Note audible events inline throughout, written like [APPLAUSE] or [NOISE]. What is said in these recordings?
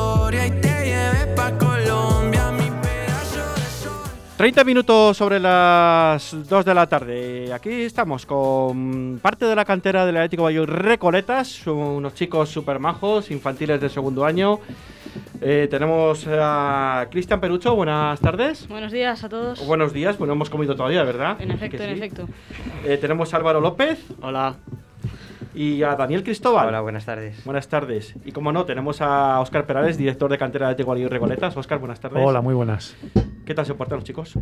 gloria y te lleve pa' Colombia, mi pedazo de sol. 30 minutos sobre las 2 de la tarde. Aquí estamos con parte de la cantera del Atlético Valladolid Recoletas, son unos chicos super majos, infantiles de segundo año. Eh, tenemos a Cristian Perucho, buenas tardes. Buenos días a todos. Buenos días, bueno, hemos comido todavía, ¿verdad? En efecto, en sí. efecto. Eh, tenemos a Álvaro López Hola. Y a Daniel Cristóbal. Hola, buenas tardes. Buenas tardes. Y como no, tenemos a Óscar Perales, director de cantera de Atlético Valladolid Recoletas. Óscar, buenas tardes. Hola, muy buenas. ¿Qué tal se portan los chicos?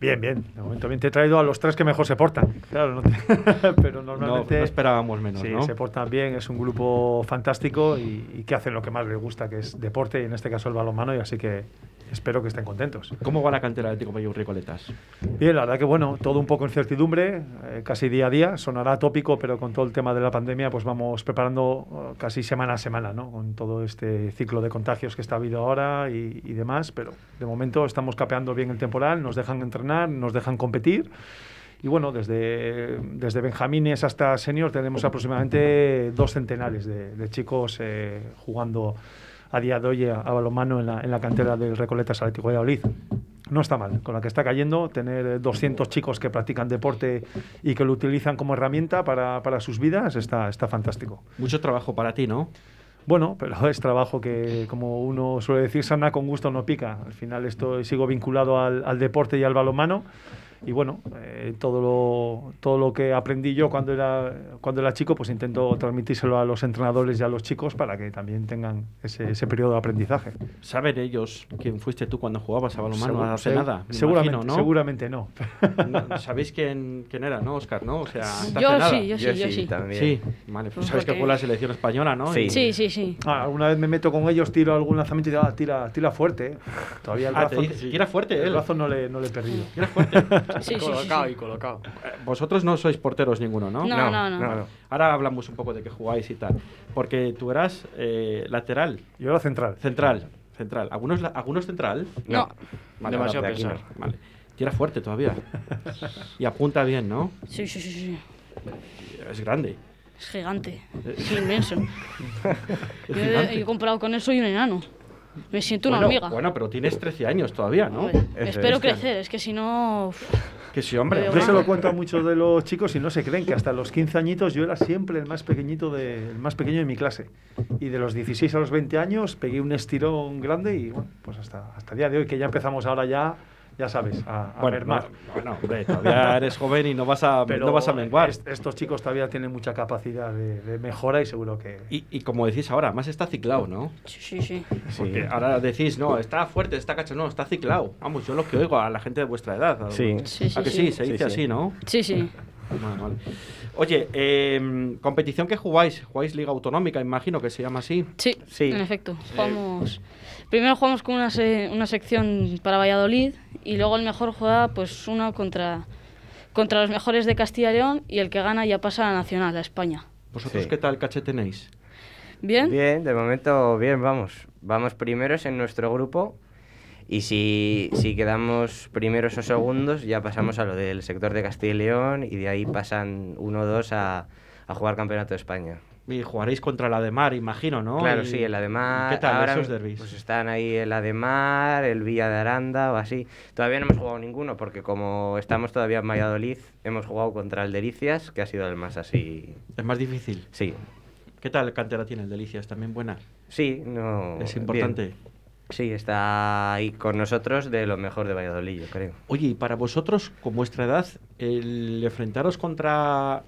Bien, bien. De momento bien te he traído a los tres que mejor se portan. Claro, no te- [LAUGHS] pero No, normalmente no esperábamos menos, sí, ¿no? se portan bien. Es un grupo fantástico y, y que hacen lo que más les gusta, que es deporte y en este caso el balonmano. Y así que espero que estén contentos. ¿Cómo va la cantera de Atlético Valladolid Recoletas? Bien, la verdad que bueno, todo un poco incertidumbre, eh, casi día a día. Sonará tópico, pero con todo el tema de la pandemia, pues vamos preparando eh, casi semana a semana, ¿no? Con todo este ciclo de contagios que está habido ahora y, y demás. Pero de momento estamos capeando bien el temporal, nos dejan entrenar, nos dejan competir. Y bueno, desde, desde Benjamines hasta senior tenemos aproximadamente dos centenares de, de chicos eh, jugando a día de hoy a, a balonmano en la, en la cantera del Recoletas Atlético de Valladolid. No está mal, con la que está cayendo, tener eh, 200 chicos que practican deporte y que lo utilizan como herramienta para, para sus vidas está, está fantástico. Mucho trabajo para ti, ¿no? Bueno, pero [LAUGHS] es trabajo que, como uno suele decir, sana con gusto no pica. Al final esto sigo vinculado al, al deporte y al balonmano. Y bueno, eh, todo, lo, todo lo que aprendí yo cuando era, cuando era chico, pues intento transmitírselo a los entrenadores y a los chicos para que también tengan ese, ese periodo de aprendizaje. ¿Saben ellos quién fuiste tú cuando jugabas a balonmano Segu- hace nada? Me seguramente, imagino, ¿no? seguramente no. No, ¿Sabéis quién, quién era, no, Óscar? ¿No? O sea, Yo nada. sí, yo sí, yo sí. también. Sí, vale. Pues sabes que fue la selección española, ¿no? Sí. Y- Sí, sí, sí. Ah, alguna vez me meto con ellos, tiro algún lanzamiento y digo, ah, tira, tira fuerte. eh. Todavía el Ah, brazo, te dice, tira fuerte, el brazo no le, no le he perdido. Era fuerte. [LAUGHS] [LAUGHS] Sí, sí, sí, colocado sí. y colocado. Eh, Vosotros no sois porteros ninguno, ¿no? No, no, no. no. Ahora hablamos un poco de que jugáis y tal. Porque tú eras eh, lateral, Yo era central. central, central. ¿Algunos, la- ¿algunos central? No. Vale, Demasiado pesado. Vale. Y era fuerte todavía. [LAUGHS] y apunta bien, ¿no? Sí, sí, sí, sí. Es grande. Es gigante. Es inmenso. [LAUGHS] Yo, he- yo comparado con él soy un enano. Me siento una bueno, hormiga. bueno, pero tienes 13 años todavía, ¿no? Espero es. crecer, es que si no. Que sí, hombre. Yo se lo cuento a muchos de los chicos y no se creen que hasta los 15 añitos yo era siempre el más pequeñito de, el más pequeño de mi clase. Y de los 16 a los 20 años pegué un estirón grande y bueno, pues hasta, hasta el día de hoy que ya empezamos ahora ya, ya sabes, a, a Bueno, mermar. no, bueno, hombre, [LAUGHS] todavía eres joven y no vas a, no vas a menguar. est- estos chicos todavía tienen mucha capacidad de, de mejora y seguro que... Y, y como decís ahora, más está ciclado, ¿no? Sí, sí, sí. Porque ahora decís, no, está fuerte, está cacho, no, está ciclado. Vamos, yo lo que oigo a la gente de vuestra edad. a- Sí. Sí, sí, ¿A que sí. sí? Se Sí, dice sí. así, ¿no? Sí, sí. Vale, vale. Oye, eh, competición que jugáis, jugáis Liga Autonómica, imagino que se llama así. Sí, Sí. en efecto. Jugamos. Primero jugamos con una, se- una sección para Valladolid y luego el mejor juega pues uno contra, contra los mejores de Castilla y León y el que gana ya pasa a la Nacional, a España. ¿Vosotros Sí. qué tal caché tenéis? ¿Bien? Bien, de momento bien, vamos. Vamos primeros en nuestro grupo y si, si quedamos primeros o segundos ya pasamos a lo del sector de Castilla y León y de ahí pasan uno o dos a, a jugar Campeonato de España. Y jugaréis contra la de Mar, imagino, ¿no? Claro, Y- sí, el Ademar. ¿Qué tal ahora esos derbis? Pues están ahí el Ademar, el Villa de Aranda o así. Todavía no hemos jugado ninguno porque como estamos todavía en Valladolid, hemos jugado contra el Delicias, que ha sido el más así. Es más difícil. Sí, ¿Qué tal cantera tiene el Delicias? ¿También buena? sí, no. es bien. Sí, está ahí con nosotros de lo mejor de Valladolid, yo creo. Oye, y para vosotros, con vuestra edad, el enfrentaros contra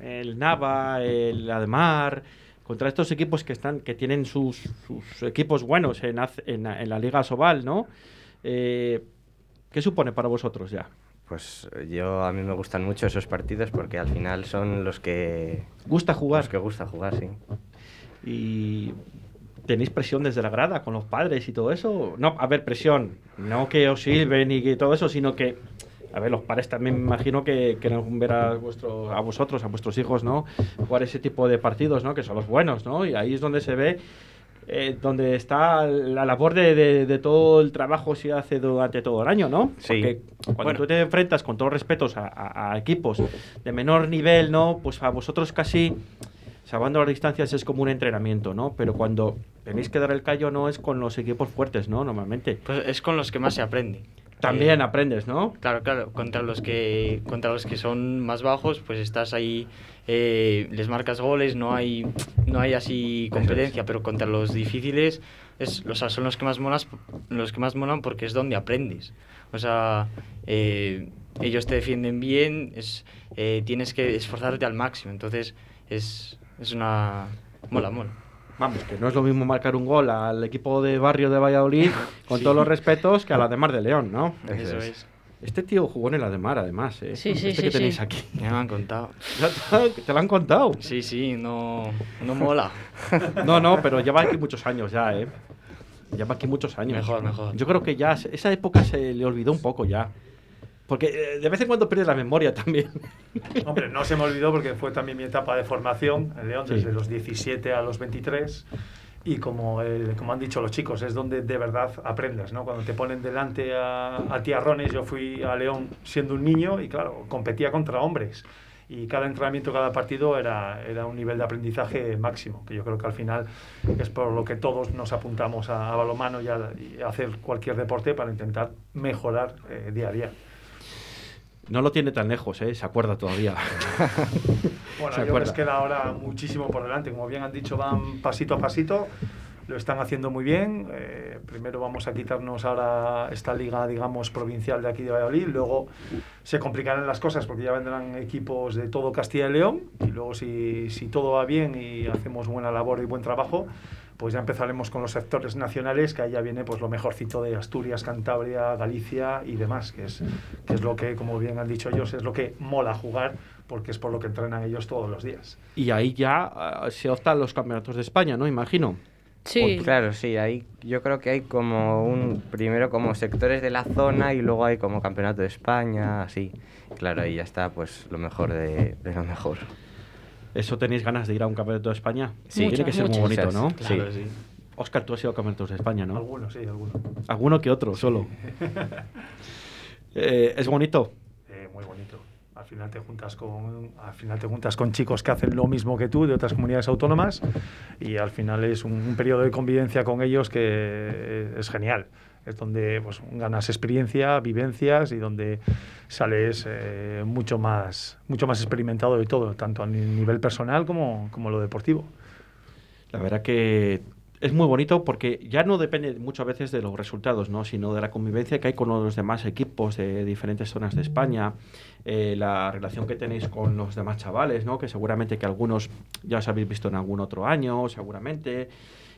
el Nava, el Ademar, contra estos equipos que están, que tienen sus, sus equipos buenos en la Liga Sobal, ¿no? Eh, ¿Qué supone para vosotros ya? Pues eh, yo a mí me gustan mucho esos partidos porque al final son los que ¿Gusta jugar? los que gusta jugar, sí. y tenéis presión desde la grada con los padres y todo eso. No, a ver, presión, no que os sirven y que todo eso, sino que, a ver, los padres también me imagino que quieren ver a, vuestro, a vosotros, a vuestros hijos, ¿no? Jugar ese tipo de partidos, ¿no? Que son los buenos, ¿no? Y ahí es donde se ve. eh, donde está la labor de, de- de todo el trabajo que se hace durante todo el año, ¿no? Sí. Porque cuando Bueno. tú te enfrentas con todos respetos a, a- a equipos de menor nivel, ¿no? Pues a vosotros casi salvando las distancias es como un entrenamiento, ¿no? Pero cuando tenéis que dar el callo no es con los equipos fuertes, ¿no? Normalmente. Pues es con los que más se aprende. También Eh, aprendes, ¿no? Claro, claro, contra los que contra los que son más bajos, pues estás ahí, eh, les marcas goles, no hay no hay así competencia, pero contra los difíciles es, o sea, son los que más molas, los que más molan porque es donde aprendes. O sea, eh, ellos te defienden bien, es, tienes que esforzarte al máximo, entonces es, es una mola, mola. Vamos, que no es lo mismo marcar un gol al equipo de barrio de Valladolid, [LAUGHS] con Sí. todos los respetos, que a la de Mar de León, ¿no? Eso Eso es. es. Este tío jugó en el Ademar, además, ¿eh? Sí, sí, este sí, que tenéis sí. aquí. Ya me han contado. Te lo han contado. Sí, sí, no, no mola. [LAUGHS] No, no, pero lleva aquí muchos años ya, ¿eh? Lleva aquí muchos años. Mejor, mejor. Yo creo que ya esa época se le olvidó un poco ya. Porque eh, de vez en cuando pierde la memoria también. [LAUGHS] Hombre, no se me olvidó porque fue también mi etapa de formación en León, Sí. desde los 17 a los 23. Y como, el- como han dicho los chicos, es donde de verdad aprendes, ¿no? Cuando te ponen delante a, a tiarrones, yo fui a León siendo un niño y claro, competía contra hombres. Y cada entrenamiento, cada partido era, era un nivel de aprendizaje máximo, que yo creo que al final es por lo que todos nos apuntamos a, a balomano y a, y a hacer cualquier deporte para intentar mejorar eh, día a día. No lo tiene tan lejos, ¿eh? Se acuerda todavía. [LAUGHS] Bueno, ¿Se yo acuerda? les queda ahora muchísimo por delante. Como bien han dicho, van pasito a pasito. Lo están haciendo muy bien. Eh, primero vamos a quitarnos ahora esta liga, digamos, provincial de aquí de Valladolid. Luego se complicarán las cosas porque ya vendrán equipos de todo Castilla y León. Y luego, si, si todo va bien y hacemos buena labor y buen trabajo, pues ya empezaremos con los sectores nacionales, que ahí ya viene pues lo mejorcito de Asturias, Cantabria, Galicia y demás, que es, que es lo que, como bien han dicho ellos, es lo que mola jugar, porque es por lo que entrenan ellos todos los días. Y ahí ya ah, se optan los campeonatos de España, ¿no? Imagino. Sí, Claro, sí, ahí yo creo que hay como un, primero como sectores de la zona y luego hay como campeonato de España, así. Claro, ahí ya está pues lo mejor de, de lo mejor. ¿Eso tenéis ganas de ir a un campeonato de España? Sí. Tiene que ser muy Muchas, bonito, ¿no? Claro, sí. Oscar, tú has ido a campeonatos de España, ¿no? Algunos, sí, algunos. Alguno que otro, solo. [LAUGHS] Eh, es bonito. Eh, muy bonito. Al final te juntas con al final te juntas con chicos que hacen lo mismo que tú de otras comunidades autónomas y al final es un, un periodo de convivencia con ellos que eh, es genial. Es donde pues, ganas experiencia, vivencias y donde sales eh, mucho más mucho más experimentado de todo, tanto a ni- nivel personal como, como lo deportivo. La verdad que es muy bonito porque ya no depende muchas veces de los resultados, ¿no? sino de la convivencia que hay con los demás equipos de diferentes zonas de España, eh, la relación que tenéis con los demás chavales, ¿no? que seguramente que algunos ya os habéis visto en algún otro año, seguramente,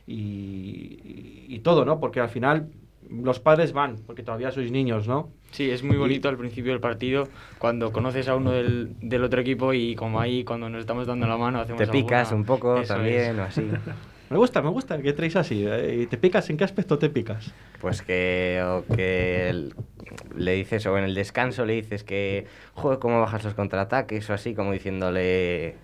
y- y todo, ¿no? Porque al final los padres van, porque todavía sois niños, ¿no? Sí, es muy bonito al principio del partido cuando conoces a uno del, del otro equipo y como ahí cuando nos estamos dando la mano hacemos Te picas alguna- un poco Eso también es. o así. [LAUGHS] Me gusta, me gusta que traéis así. ¿eh? ¿Y ¿Te picas? ¿En qué aspecto te picas? Pues que, o que el- le dices, o en el descanso le dices que, joder, cómo bajas los contraataques, o así, como diciéndole,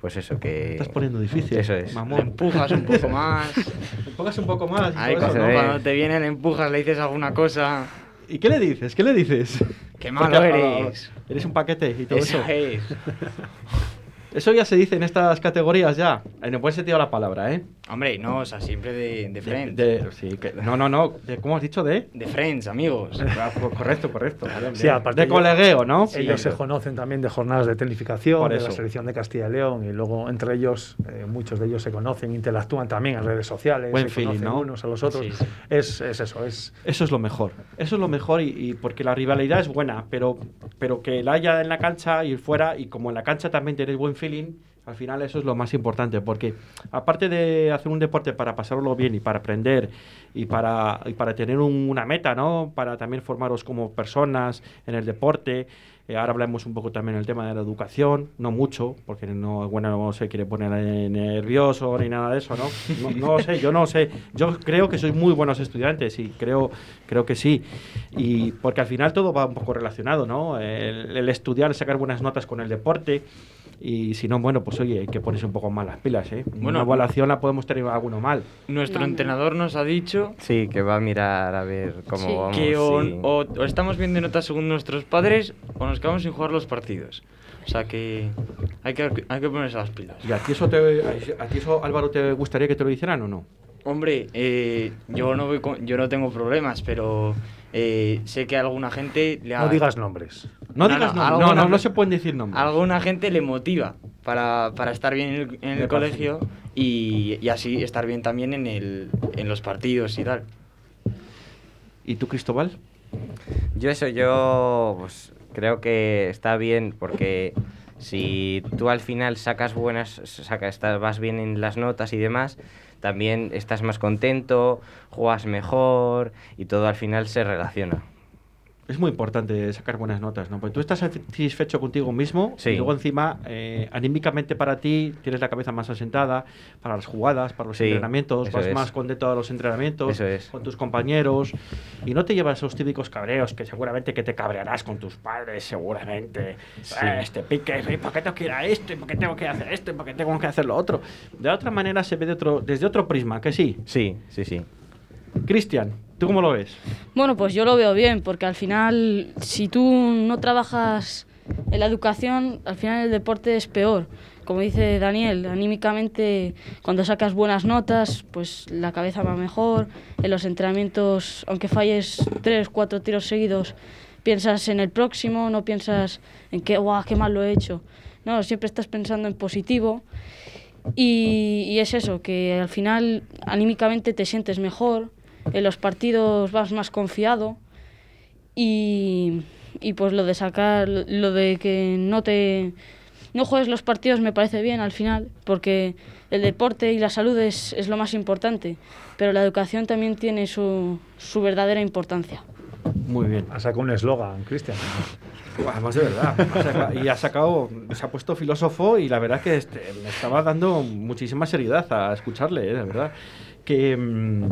pues eso, Te que... estás poniendo difícil. Eso es. Le Mamón. empujas un poco más. [LAUGHS] Pongas un poco más. y Ahí eso. ¿no? cuando te viene le empujas, le dices alguna cosa. ¿Y qué le dices? ¿Qué le dices? ¡Qué [LAUGHS] malo Porque, eres! Eres un paquete y todo eso. Eso es. [LAUGHS] Eso ya se dice en estas categorías ya. En el buen sentido de la palabra, ¿eh? Hombre, no, o sea, siempre de, de friends. De, De, de- sí, que- no, no, no. De, ¿Cómo has dicho? De... friends, amigos. [LAUGHS] Ah, co- correcto, correcto. Sí, aparte de colegueo, ¿no? Ellos se conocen también de jornadas de tecnificación, Por de la selección de Castilla y León, y luego entre ellos, eh, muchos de ellos se conocen, interactúan también en redes sociales, Buen se feeling, conocen ¿no? unos a los otros. Sí, sí. Es, es eso, es Eso es lo mejor. Eso es lo mejor y, y porque la rivalidad es buena, pero, pero que la haya en la cancha y fuera y como en la cancha también tenéis buen al final eso es lo más importante porque aparte de hacer un deporte para pasarlo bien y para aprender y para, para tener un- una meta, ¿no? Para también formaros como personas en el deporte. eh, ahora hablamos un poco también del tema de la educación, no mucho, porque no, bueno, no se quiere poner nervioso ni nada de eso, ¿no? No, sé, yo no sé. Yo creo que sois muy buenos estudiantes y creo, creo que sí. Y porque al final todo va un poco relacionado, ¿no? El, el estudiar, sacar buenas notas con el deporte. Y si no, bueno, pues oye, hay que ponerse un poco más las pilas, ¿eh? Bueno, Una evaluación la podemos tener alguno mal. Nuestro entrenador nos ha dicho Sí, que va a mirar a ver cómo Sí. vamos. que o, y- o- o estamos viendo notas según nuestros padres o nos quedamos sin jugar los partidos. O sea que hay que, hay que ponerse las pilas. ¿Y a ti, eso te, a ti eso, Álvaro, te gustaría que te lo hicieran o no? Hombre, eh, yo, no voy con- yo no tengo problemas, pero eh, sé que a alguna gente le ha- No digas nombres. No, No, digas no, nombres. alguna- no, no, no se pueden decir nombres. a alguna gente le motiva para, para estar bien en el, en colegio y, y así estar bien también en, el, en los partidos y tal. ¿Y tú, Cristóbal? Yo eso, yo pues, creo que está bien porque si tú al final sacas buenas, saca, estás, vas bien en las notas y demás, también estás más contento, juegas mejor y todo al final se relaciona. Es muy importante sacar buenas notas, ¿no? Porque tú estás satisfecho contigo mismo Sí. y luego encima, eh, anímicamente para ti, tienes la cabeza más asentada para las jugadas, para los Sí, entrenamientos, vas es. más contento a los entrenamientos, es. con tus compañeros y no te llevas esos típicos cabreos que seguramente que te cabrearás con tus padres, seguramente. Sí. Eh, este pique, ¿y ¿por qué tengo que ir a esto? ¿Y por qué tengo que hacer esto? ¿Y por qué tengo que hacer lo otro? De otra manera se ve de otro, desde otro prisma, que sí. Sí, sí, sí. Cristian, ¿tú cómo lo ves? Bueno, pues yo lo veo bien, porque al final, si tú no trabajas en la educación, al final el deporte es peor. Como dice Daniel, anímicamente, cuando sacas buenas notas, pues la cabeza va mejor. En los entrenamientos, aunque falles tres, cuatro tiros seguidos, piensas en el próximo, no piensas en que, guau, qué mal lo he hecho. No, siempre estás pensando en positivo. Y, y es eso, que al final anímicamente te sientes mejor, en los partidos vas más confiado y, y pues lo de sacar, lo de que no te no juegues los partidos me parece bien al final, porque el deporte y la salud es, es lo más importante, pero la educación también tiene su, su verdadera importancia. Muy bien. Ha sacado un eslogan, Cristian. Además de verdad. Y ha sacado, se ha puesto filósofo y la verdad que este, me estaba dando muchísima seriedad a escucharle, eh, de verdad. Que, mm,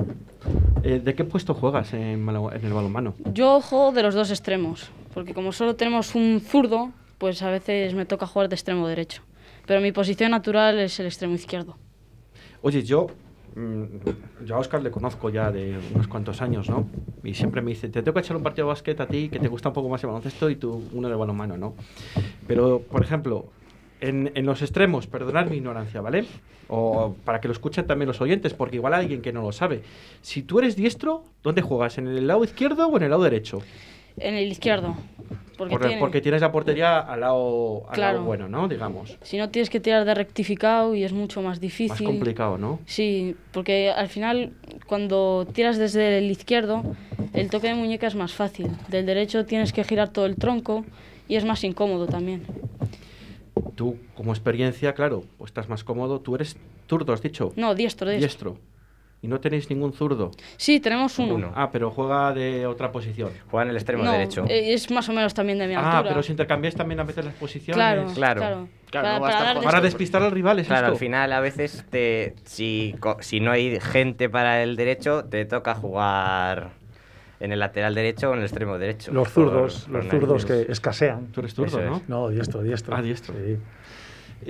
eh, ¿De qué puesto juegas en, en el balonmano? Yo juego de los dos extremos, porque como solo tenemos un zurdo, pues a veces me toca jugar de extremo derecho. Pero mi posición natural es el extremo izquierdo. Oye, yo, mm, yo a Oscar le conozco ya de unos cuantos años, ¿no? Y siempre me dice, te tengo que echar un partido de básquet a ti que te gusta un poco más el baloncesto y tú uno de balonmano, ¿no? Pero, por ejemplo, en, en los extremos, perdonad mi ignorancia, ¿vale? O para que lo escuchen también los oyentes, porque igual hay alguien que no lo sabe. Si tú eres diestro, ¿dónde juegas? ¿En el lado izquierdo o en el lado derecho? En el izquierdo. Porque, Porque, tiene- porque tienes la portería al lado, al Claro. lado bueno, ¿no? Digamos. si no tienes que tirar de rectificado y es mucho más Más difícil. complicado, ¿no? Sí, porque al final cuando tiras desde el izquierdo, el toque de muñeca es más fácil. Del derecho tienes que girar todo el tronco y es más incómodo también. Tú, como experiencia, claro, pues estás más cómodo. Tú eres zurdo, has dicho. No, diestro, diestro. Diestro. Y no tenéis ningún zurdo. Sí, tenemos uno. Uno. Ah, pero juega de otra posición. Juega en el extremo No, derecho. eh, es más o menos también de mi Ah, altura. pero si intercambiáis también a veces las posiciones. Claro, Claro. claro. Claro, para, no para. Para despistar al rival, ¿es Claro, esto? al final a veces te, si, si no hay gente para el derecho, te toca jugar en el lateral derecho o en el extremo derecho. Los Por- zurdos, por los zurdos narices. que escasean. Tú eres zurdo, Eso ¿no? es. No, diestro, diestro. Ah, diestro. Sí.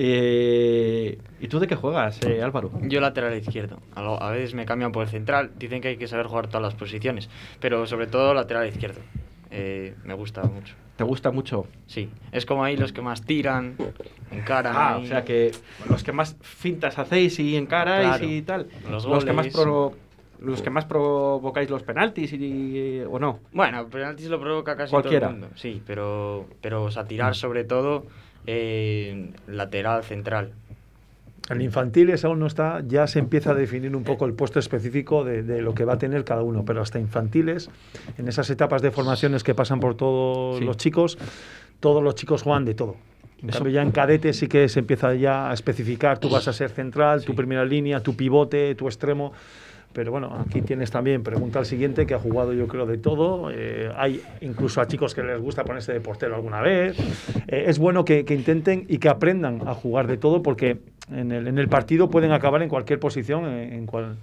Eh, ¿Y tú de qué juegas, eh, Álvaro? Yo lateral izquierdo. A, lo- a veces me cambian por el central. Dicen que hay que saber jugar todas las posiciones. Pero sobre todo lateral izquierdo. Eh, me gusta mucho. ¿Te gusta mucho? Sí. Es como ahí los que más tiran, encaran. Ah, ahí. o sea que los que más fintas hacéis y encaráis Claro. y tal. Los que más goles. Los que más provocáis los penaltis y, o no. Bueno, penaltis lo provoca casi Cualquiera. todo el mundo. Sí, pero, pero o sea, tirar sobre todo eh, lateral, central. En infantiles aún no está, ya se empieza a definir un poco el puesto específico de, de lo que va a tener cada uno, pero hasta infantiles, en esas etapas de formaciones que pasan por todos Sí. los chicos, todos los chicos juegan de todo. En Eso- cambio ya en cadetes sí que se empieza ya a especificar, tú vas a ser central, tu Sí. primera línea, tu pivote, tu extremo. Pero bueno, aquí tienes también, pregunta al siguiente, que ha jugado yo creo de todo. Eh, hay incluso a chicos que les gusta ponerse de portero alguna vez. Eh, es bueno que, que intenten y que aprendan a jugar de todo porque en el, en el partido pueden acabar en cualquier posición, en, cual-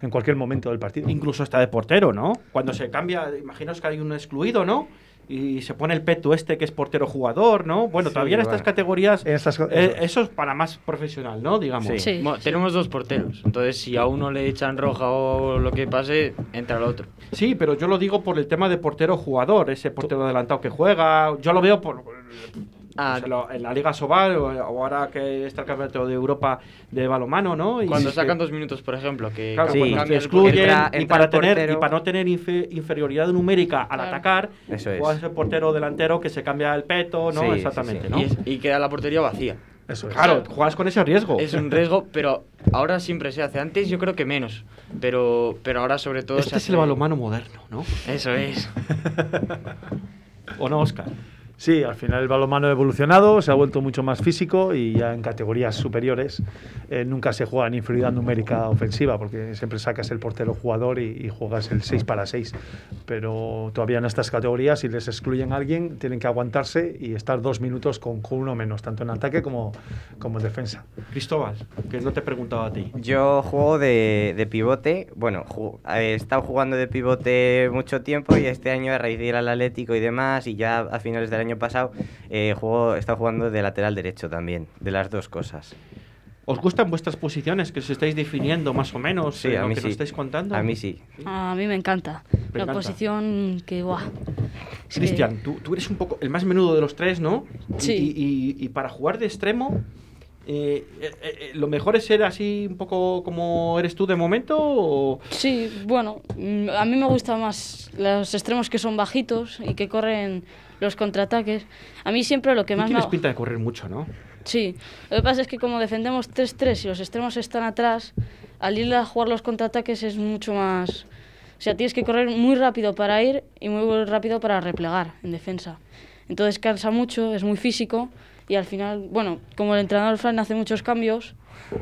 en cualquier momento del partido. Incluso está de portero, ¿no? Cuando se cambia, imaginaos que hay un excluido, ¿no? Y se pone el peto este que es portero jugador, ¿no? Bueno, Sí, todavía en estas categorías En estas- eh, eso. es para más profesional, ¿no? Digamos. Sí. Sí, Bueno, sí. Tenemos dos porteros. Entonces, si a uno le echan roja o lo que pase, entra el otro. Sí, pero yo lo digo por el tema de portero jugador, ese portero adelantado que juega. Yo lo veo por. Ah. pues, en, lo- en la Liga Sobal o, o ahora que está el Campeonato de Europa de balonmano, ¿no? Y Cuando que- sacan dos minutos, por ejemplo, que Claro, Sí. cuando excluyen Entra- y, entra para el tener, y para no tener infe- inferioridad numérica al Claro. atacar, Eso es. juegas el portero delantero que se cambia el peto, ¿no? Sí, Exactamente, sí. ¿no? y, es- y queda la portería vacía. Eso es. Claro, juegas con ese riesgo. Es un riesgo, pero ahora siempre se hace. Antes yo creo que menos, pero, pero ahora sobre todo Este se es hace... el balonmano moderno, ¿no? Eso es. [LAUGHS] ¿O no, Oscar? Sí, al final el balonmano ha evolucionado, se ha vuelto mucho más físico y ya en categorías superiores eh, nunca se juega en inferioridad numérica ofensiva porque siempre sacas el portero jugador y, y juegas el 6 para 6. Pero todavía en estas categorías, si les excluyen a alguien, tienen que aguantarse y estar dos minutos con, con uno menos, tanto en ataque como, como en defensa. Cristóbal, que no te he preguntado a ti. Yo juego de, de pivote. Bueno, he estado jugando de pivote mucho tiempo y este año, a raíz de ir al Atlético y demás, y ya a finales del año pasado, eh, juego, he estado jugando de lateral derecho también, de las dos cosas. ¿Os gustan vuestras posiciones que os estáis definiendo más o menos? Sí, eh, a lo mí que sí. nos estáis contando? A mí sí. A mí me encanta. Me la encanta. posición que, guau. es que- Cristian, tú, tú eres un poco el más menudo de los tres, ¿no? Sí. Y, y- y para jugar de extremo, eh, eh, eh, ¿lo mejor es ser así un poco como eres tú de momento? O... Sí, bueno, mm, a mí me gustan más los extremos que son bajitos y que corren los contraataques. A mí siempre lo que más me... tienes ha- pinta de correr mucho, ¿no? Sí, lo que pasa es que como defendemos 3-3 y los extremos están atrás, al ir a jugar los contraataques es mucho más... O sea, tienes que correr muy rápido para ir y muy rápido para replegar en defensa. Entonces cansa mucho, es muy físico y al final, bueno, como el entrenador Fran hace muchos cambios,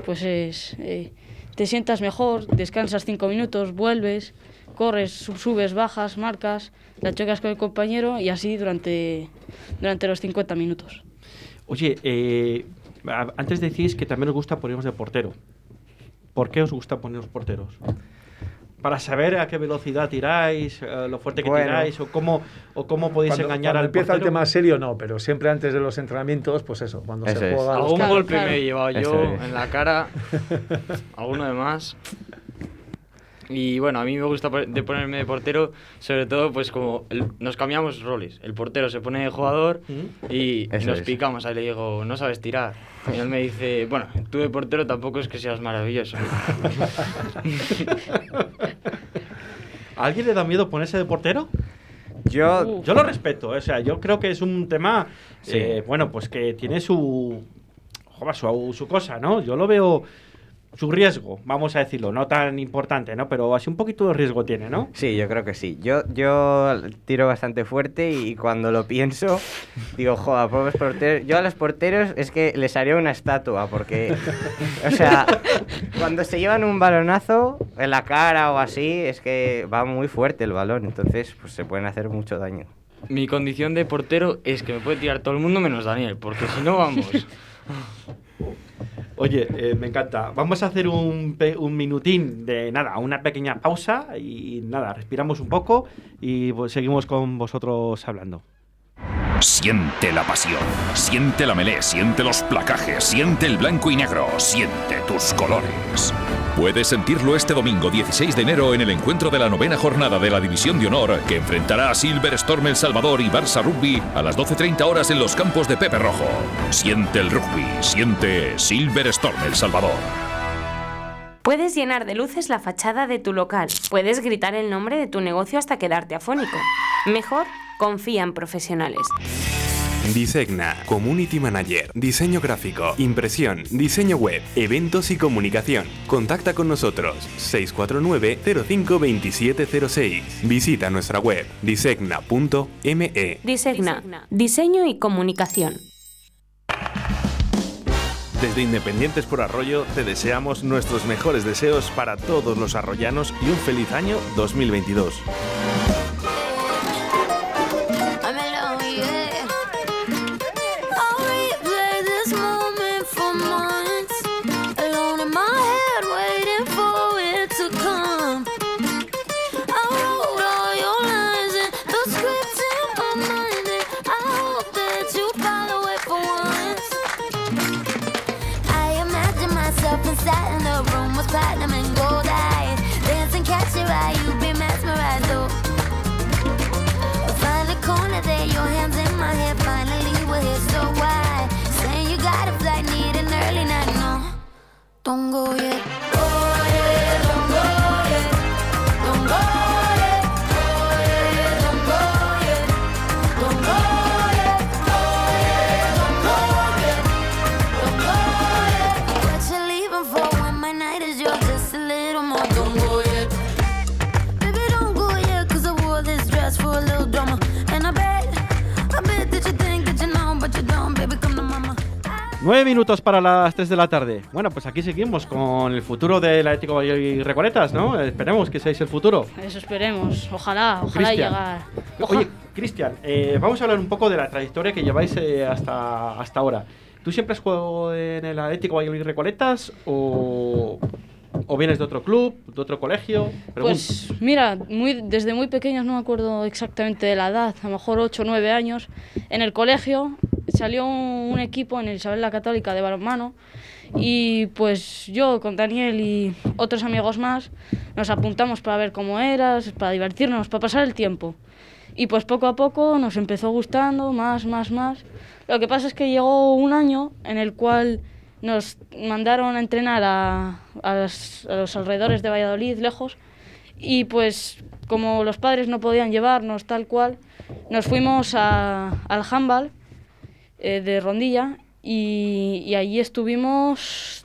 pues es... eh, te sientas mejor, descansas 5 minutos, vuelves, corres, sub- subes, bajas, marcas, la chocas con el compañero y así durante, durante los 50 minutos. Oye, eh, antes decís que también os gusta poneros de portero. ¿Por qué os gusta poneros porteros? Para saber a qué velocidad tiráis, eh, lo fuerte que Bueno. tiráis, o cómo, o cómo podéis Cuando, engañar cuando al empieza portero. el tema serio, no, pero siempre antes de los entrenamientos, pues eso, cuando Eso se es. juega Algún Claro, golpe claro. me he llevado yo Eso es. en la cara, alguno de más. [LAUGHS] Y bueno, a mí me gusta de ponerme de portero, sobre todo pues como el- nos cambiamos roles. El portero se pone de jugador y Eso nos es. picamos. Ahí le digo, no sabes tirar. Y él me dice, bueno, tú de portero tampoco es que seas maravilloso. ¿A [LAUGHS] alguien le da miedo ponerse de portero? Yo. Yo lo respeto, eh, o sea, yo creo que es un tema, Sí. eh, bueno, pues que tiene su, joder, su, su cosa, ¿no? Yo lo veo, su riesgo, vamos a decirlo, no tan importante, ¿no? Pero así un poquito de riesgo tiene, ¿no? Sí, yo creo que sí. Yo, yo tiro bastante fuerte y cuando lo pienso, digo, joder, pobres porteros. Yo a los porteros es que les haría una estatua, porque, o sea, cuando se llevan un balonazo en la cara o así, es que va muy fuerte el balón, entonces pues se pueden hacer mucho daño. Mi condición de portero es que me puede tirar todo el mundo menos Daniel, porque si no, vamos. [LAUGHS] Oye, eh, me encanta. Vamos a hacer un, un minutín de nada, una pequeña pausa y nada, respiramos un poco y pues, seguimos con vosotros hablando. Siente la pasión, siente la melé, siente los placajes, siente el blanco y negro, siente tus colores. Puedes sentirlo este domingo 16 de enero en el encuentro de la novena jornada de la División de Honor que enfrentará a Silver Storm El Salvador y Barça Rugby a las 12.30 horas en los campos de Pepe Rojo. Siente el rugby, siente Silver Storm El Salvador. Puedes llenar de luces la fachada de tu local. Puedes gritar el nombre de tu negocio hasta quedarte afónico. Mejor, confía en profesionales. Disegna, Community Manager, Diseño Gráfico, Impresión, Diseño Web, Eventos y Comunicación. Contacta con nosotros 649-052706. Visita nuestra web disegna.me. Disegna, diseño y comunicación. Desde Independientes por Arroyo te deseamos nuestros mejores deseos para todos los arroyanos y un feliz año 2022. Tongo Nueve minutos para las 3 de la tarde. Bueno, pues aquí seguimos con el futuro del Atlético Valladolid Recoletas, ¿no? Esperemos que seáis el futuro. Eso esperemos. Ojalá, ojalá Cristian. llegar. Oye, Cristian, eh, vamos a hablar un poco de la trayectoria que lleváis eh, hasta, hasta ahora. ¿Tú siempre has jugado en el Atlético Valladolid Recoletas o, o vienes de otro club, de otro colegio? Pregunto. Pues mira, muy, desde muy pequeños no me acuerdo exactamente de la edad, a lo mejor 8 o 9 años, en el colegio salió un, equipo en el Isabel la Católica de balonmano y pues yo con Daniel y otros amigos más nos apuntamos para ver cómo eras, para divertirnos, para pasar el tiempo. Y pues poco a poco nos empezó gustando, más, más, más. Lo que pasa es que llegó un año en el cual nos mandaron a entrenar a, a los alrededores de Valladolid, lejos, y pues como los padres no podían llevarnos tal cual, nos fuimos a- al handball eh, de Rondilla y, y allí estuvimos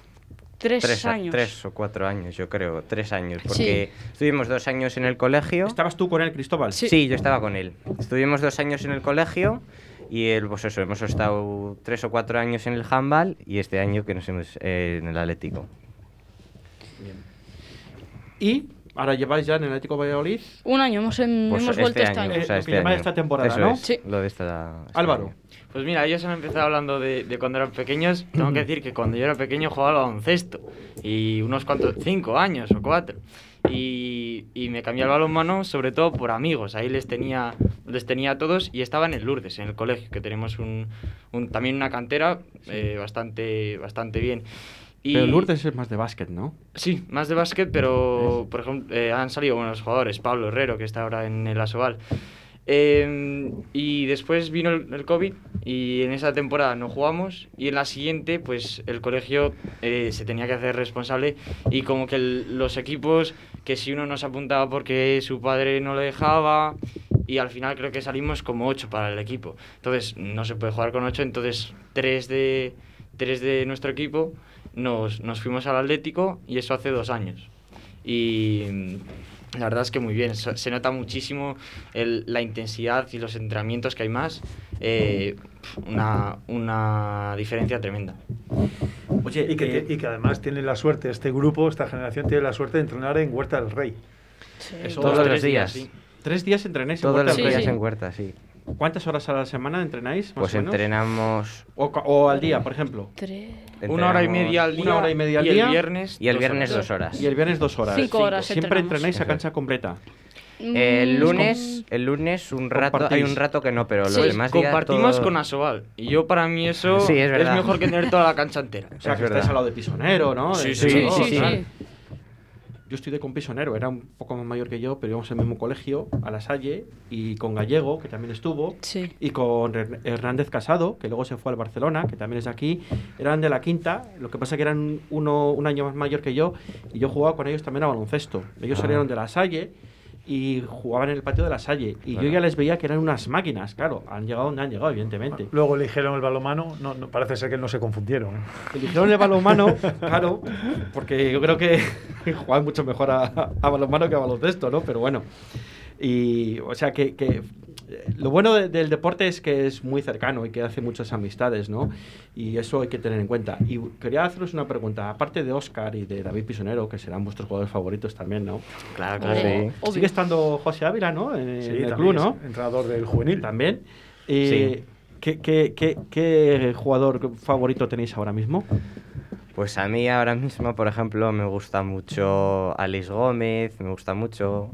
tres, Tres, a- años. tres o cuatro años, yo creo, tres años, porque estuvimos dos años en el colegio. ¿Estabas tú con él, Cristóbal? Sí. yo estaba con él. Estuvimos dos años en el colegio y él, pues eso, hemos estado tres o cuatro años en el handball y este año que nos hemos eh, en el Atlético. Y ahora lleváis ya en el Atlético Valladolid. Un año, hemos, em- Pues hemos vuelto este año. Llamáis esta temporada, Eso ¿no? es, lo de esta, este Álvaro. año. Pues mira, ellos han empezado hablando de, de cuando eran pequeños. [CLEARS THROAT] Tengo que decir que cuando yo era pequeño jugaba al baloncesto. Y unos cuantos, cinco años o cuatro. Y, y me cambié al balonmano sobre todo por amigos. Ahí les tenía, les tenía a todos y estaba en el Lourdes, en el colegio, que tenemos un, un- también una cantera eh, bastante, bastante bien. Y- Pero Lourdes es más de básquet, ¿no? Sí, más de básquet, pero por ejemplo eh, han salido buenos jugadores. Pablo Herrero, que está ahora en el Asobal. Eh, y después vino el, el COVID y en esa temporada no jugamos y en la siguiente pues el colegio eh, se tenía que hacer responsable y como que el- los equipos que si uno no se apuntaba porque su padre no le dejaba y al final creo que salimos como ocho para el equipo. Entonces no se puede jugar con ocho, entonces tres de, tres de nuestro equipo nos, nos fuimos al Atlético y eso hace dos años. Y la verdad es que muy bien, se nota muchísimo el- la intensidad y los entrenamientos que hay más, eh, una, una diferencia tremenda. Oye, y que, y que además tiene la suerte, este grupo, esta generación tiene la suerte de entrenar en Huerta del Rey. Eso, Todos tres los días. sí. Tres días entrenáis en Todos Huerta los del Rey. días en Huerta, sí. ¿Cuántas horas a la semana entrenáis? Más Pues o menos? entrenamos O, o al día, por ejemplo. Una hora y media al día Una hora y media al el día. viernes Y el dos viernes horas. dos horas. Y el viernes dos horas. Cinco horas Siempre entrenamos. entrenáis a cancha completa. El Mm, lunes, el lunes un rato, hay un rato que no, pero los Pues demás días compartimos todo- con Asobal. Y yo para mí eso Sí, es es, mejor que tener toda la cancha entera. O sea, Es que verdad. estáis al lado de Pisonero, ¿no? Sí, sí, sí, sí. Yo estoy de con Pisonero, era un poco más mayor que yo, pero íbamos al mismo colegio, a La Salle, y con Gallego, que también estuvo, Sí. y con Her- Hernández Casado, que luego se fue al Barcelona, que también es de aquí. Eran de la quinta, lo que pasa que eran uno, un año más mayor que yo, y yo jugaba con ellos también a baloncesto. Ellos Ah. salieron de La Salle y jugaban en el patio de La Salle, y yo ya les veía que eran unas máquinas, claro, han llegado donde han llegado, evidentemente. Luego eligieron el balomano, no, no, parece ser que no se confundieron. ¿eh? Eligieron el balonmano, claro, porque yo creo que [LAUGHS] juegan mucho mejor a, a balonmano que a baloncesto, ¿no? Pero bueno. Y, o sea, que, que, eh, lo bueno de- del deporte es que es muy cercano y que hace muchas amistades, ¿no? Y eso hay que tener en cuenta. Y quería haceros una pregunta. Aparte de Oscar y de David Pisonero, que serán vuestros jugadores favoritos también, ¿no? Claro, claro. Sí. Sigue estando José Ávila, ¿no? En, Sí, en el también club, es ¿no? entrenador del juvenil. También. Eh, Sí. ¿qué, qué, qué, qué jugador favorito tenéis ahora mismo? Pues a mí ahora mismo, por ejemplo, me gusta mucho Alex Gómez, me gusta mucho.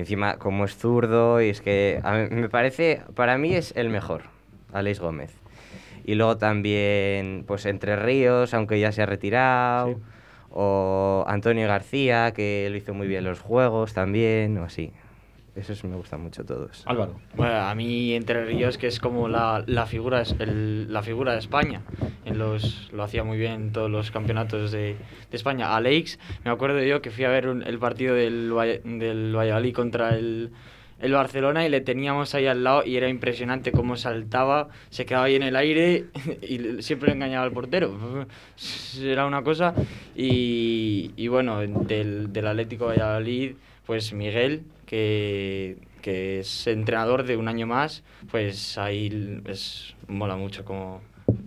Encima, como es zurdo, y es que a mí- me parece, para mí es el mejor, Alex Gómez. Y luego también, pues Entre Ríos, aunque ya se ha retirado. Sí. O Antonio García, que lo hizo muy bien los juegos también, o así. Esos me gustan mucho todos. Álvaro. Bueno, a mí Entre Ríos, que es como la, la, figura, es- el- la figura de España. En los, lo hacía muy bien en todos los campeonatos de, de España. Alex, me acuerdo yo que fui a ver un- el partido del, del Valladolid contra el, el Barcelona y le teníamos ahí al lado y era impresionante cómo saltaba, se quedaba ahí en el aire [LAUGHS] y le- siempre engañaba al portero. [LAUGHS] Era una cosa. Y, y bueno, del, del Atlético Valladolid, pues Miguel, que, que es entrenador de un año más, pues ahí es, mola mucho como,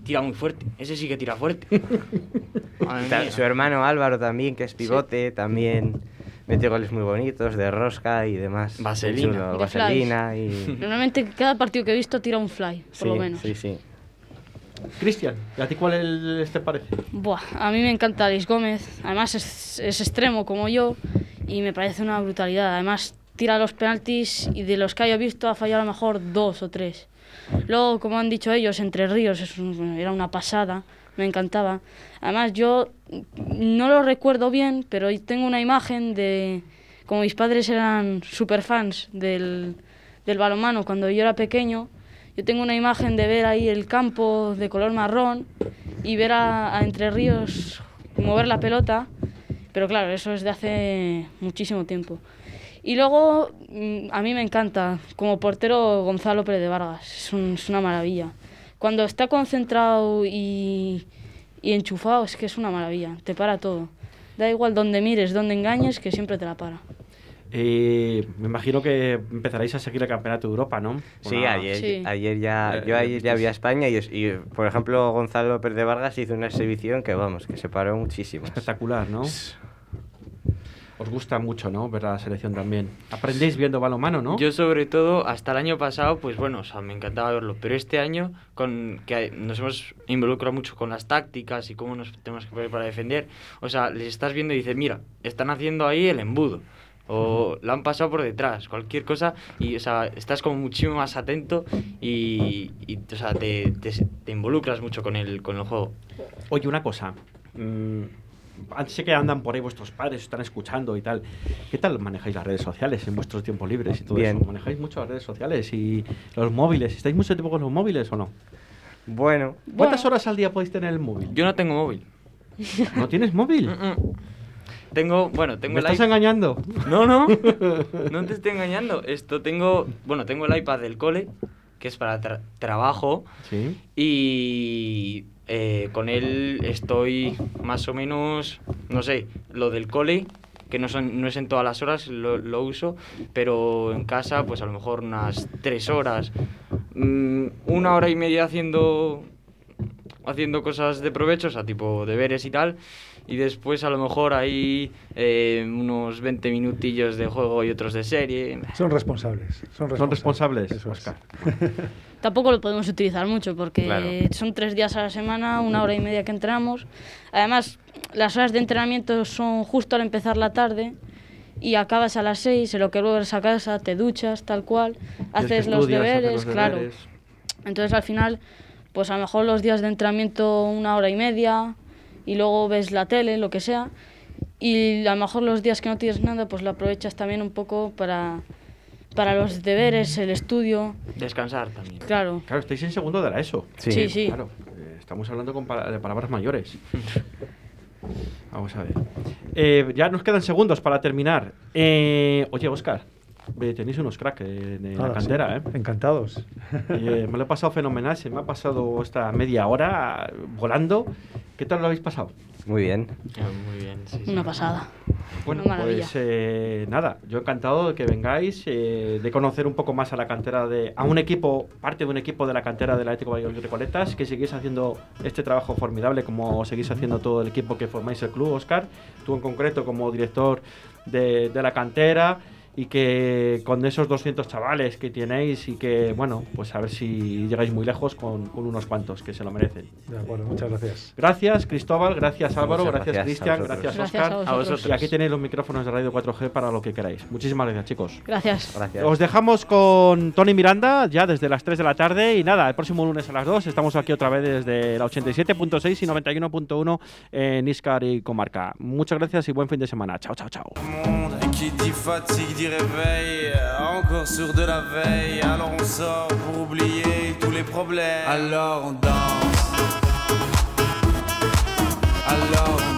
tira muy fuerte. Ese sí que tira fuerte. [LAUGHS] Su hermano Álvaro también, que es pivote, también mete goles muy bonitos de rosca y demás. Vaselina. chulo, De Vaselina y... [LAUGHS] Normalmente cada partido que he visto tira un fly, por sí, lo menos. sí, sí. Cristian, ¿y a ti cuál el- te parece? Buah, a mí me encanta Alex Gómez. Además es, es extremo como yo y me parece una brutalidad. Además tira los penaltis y de los que haya visto ha fallado a lo mejor dos o tres. Luego, como han dicho ellos, Entre Ríos era una pasada. Me encantaba. Además yo no lo recuerdo bien, pero tengo una imagen de... Como mis padres eran super fans del, del balonmano cuando yo era pequeño, yo tengo una imagen de ver ahí el campo de color marrón y ver a Entre Ríos mover la pelota, pero claro, eso es de hace muchísimo tiempo. Y luego, mm, a mí me encanta, como portero, Gonzalo Pérez de Vargas, es, un- es una maravilla. Cuando está concentrado y, y enchufado, es que es una maravilla, te para todo. Da igual donde mires, donde engañes, que siempre te la para. Eh, me imagino que empezaréis a seguir el Campeonato de Europa, ¿no? Sí, Una- ayer, Sí. ayer ya, Eh, yo ayer ya vi a España y, y, por ejemplo, Gonzalo Pérez de Vargas hizo una exhibición que, vamos, que se paró muchísimo. Espectacular, ¿no? Os gusta mucho, ¿no? Ver la selección también. Aprendéis viendo balonmano, ¿no? Yo sobre todo, hasta el año pasado, pues bueno, o sea, me encantaba verlo, pero este año, con que nos hemos involucrado mucho con las tácticas y cómo nos tenemos que poner para defender, o sea, les estás viendo y dices, mira, están haciendo ahí el embudo, o la han pasado por detrás, cualquier cosa, y o sea, estás como muchísimo más atento y, y, o sea, te, te, te involucras mucho con el, con el juego. Oye, una cosa. Mm, sé que andan por ahí vuestros padres, están escuchando y tal. ¿Qué tal manejáis las redes sociales en vuestros tiempos libres y todo Bien. eso? ¿Manejáis mucho las redes sociales y los móviles? ¿Estáis mucho tiempo con los móviles o no? Bueno, ¿Cuántas Bueno. horas al día podéis tener el móvil? Yo no tengo móvil. ¿No tienes móvil? Mm, mm. Tengo, bueno, tengo ¿Me el estás engañando? No, no, [LAUGHS] no te estoy engañando. Esto tengo, bueno, tengo el iPad del cole, que es para tra- trabajo, Sí. y eh, con él estoy más o menos, no sé, lo del cole, que no, son, no es en todas las horas, lo, lo uso, pero en casa, pues a lo mejor unas tres horas, Mm, una hora y media haciendo haciendo cosas de provecho, o sea, tipo deberes y tal, y después a lo mejor hay eh, unos 20 minutillos de juego y otros de serie. Son responsables. Son responsables. Son responsables, Eso es. Oscar. [LAUGHS] Tampoco lo podemos utilizar mucho porque Claro. son tres días a la semana, una hora y media que entrenamos. Además, las horas de entrenamiento son justo al empezar la tarde y acabas a las seis, en lo que luego eres a casa, te duchas, tal cual, haces que los estudias, haces deberes, los claro. deberes. Entonces al final, pues a lo mejor los días de entrenamiento una hora y media y luego ves la tele, lo que sea. Y a lo mejor los días que no tienes nada, pues lo aprovechas también un poco para, para los deberes, el estudio. Descansar también. Claro, Claro, estáis en segundo de la ESO. sí, sí. Claro, eh, estamos hablando con pala- de palabras mayores. [LAUGHS] Vamos a ver. Eh, ya nos quedan segundos para terminar. Eh, oye, Oscar, tenéis unos cracks eh, de la Nada, sí. cantera, ¿eh? Encantados. [LAUGHS] Eh, me lo he pasado fenomenal, se me ha pasado esta media hora volando. ¿Qué tal lo habéis pasado? muy bien. Ah, Muy bien, sí, sí. Una pasada. Bueno, Una maravilla. pues eh, nada, yo encantado de que vengáis, eh, de conocer un poco más a la cantera de. a un equipo, parte de un equipo de la cantera del Atlético Valladolid Recoletas, que seguís haciendo este trabajo formidable como seguís haciendo todo el equipo que formáis el club, Oscar, tú en concreto como director de, de la cantera. Y que con esos 200 chavales que tenéis y que, bueno, pues a ver si llegáis muy lejos con, con unos cuantos que se lo merecen. De acuerdo, muchas gracias. Gracias, Cristóbal, gracias Álvaro, Muchas gracias gracias Cristian, gracias Gracias Oscar. a A vosotros. vosotros. Y aquí tenéis los micrófonos de Radio 4G para lo que queráis. Muchísimas gracias, chicos. Gracias. Gracias. Os dejamos con Tony Miranda ya desde las 3 de la tarde y nada, el próximo lunes a las 2 estamos aquí otra vez desde la 87.6 y 91.1 en Iscar y Comarca. Muchas gracias y buen fin de semana. Chao, chao, chao. Qui dit fatigue dit réveil Encore sur de la veille. Alors on sort pour oublier tous les problèmes. Alors on danse. Alors on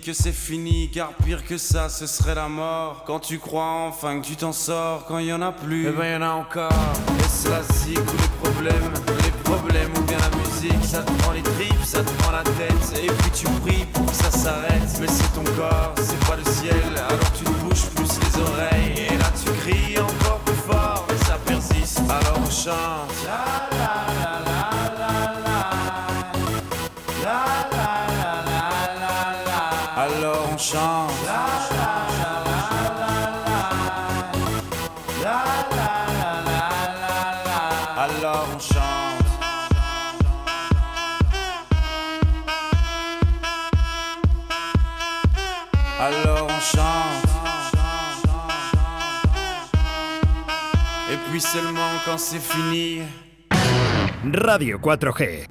que c'est fini, car pire que ça, ce serait la mort. Quand tu crois enfin que tu t'en sors, quand y en a plus, eh ben y en a encore. Et c'est la zik ou les problèmes, les problèmes ou bien la musique, ça te prend les tripes, ça te prend la tête, et puis tu pries pour que ça s'arrête. Mais c'est ton corps, c'est pas le ciel, alors tu te bouges plus les oreilles, et là tu cries encore plus fort, mais ça persiste. Alors on chante. Quand c'est fini. Radio 4G.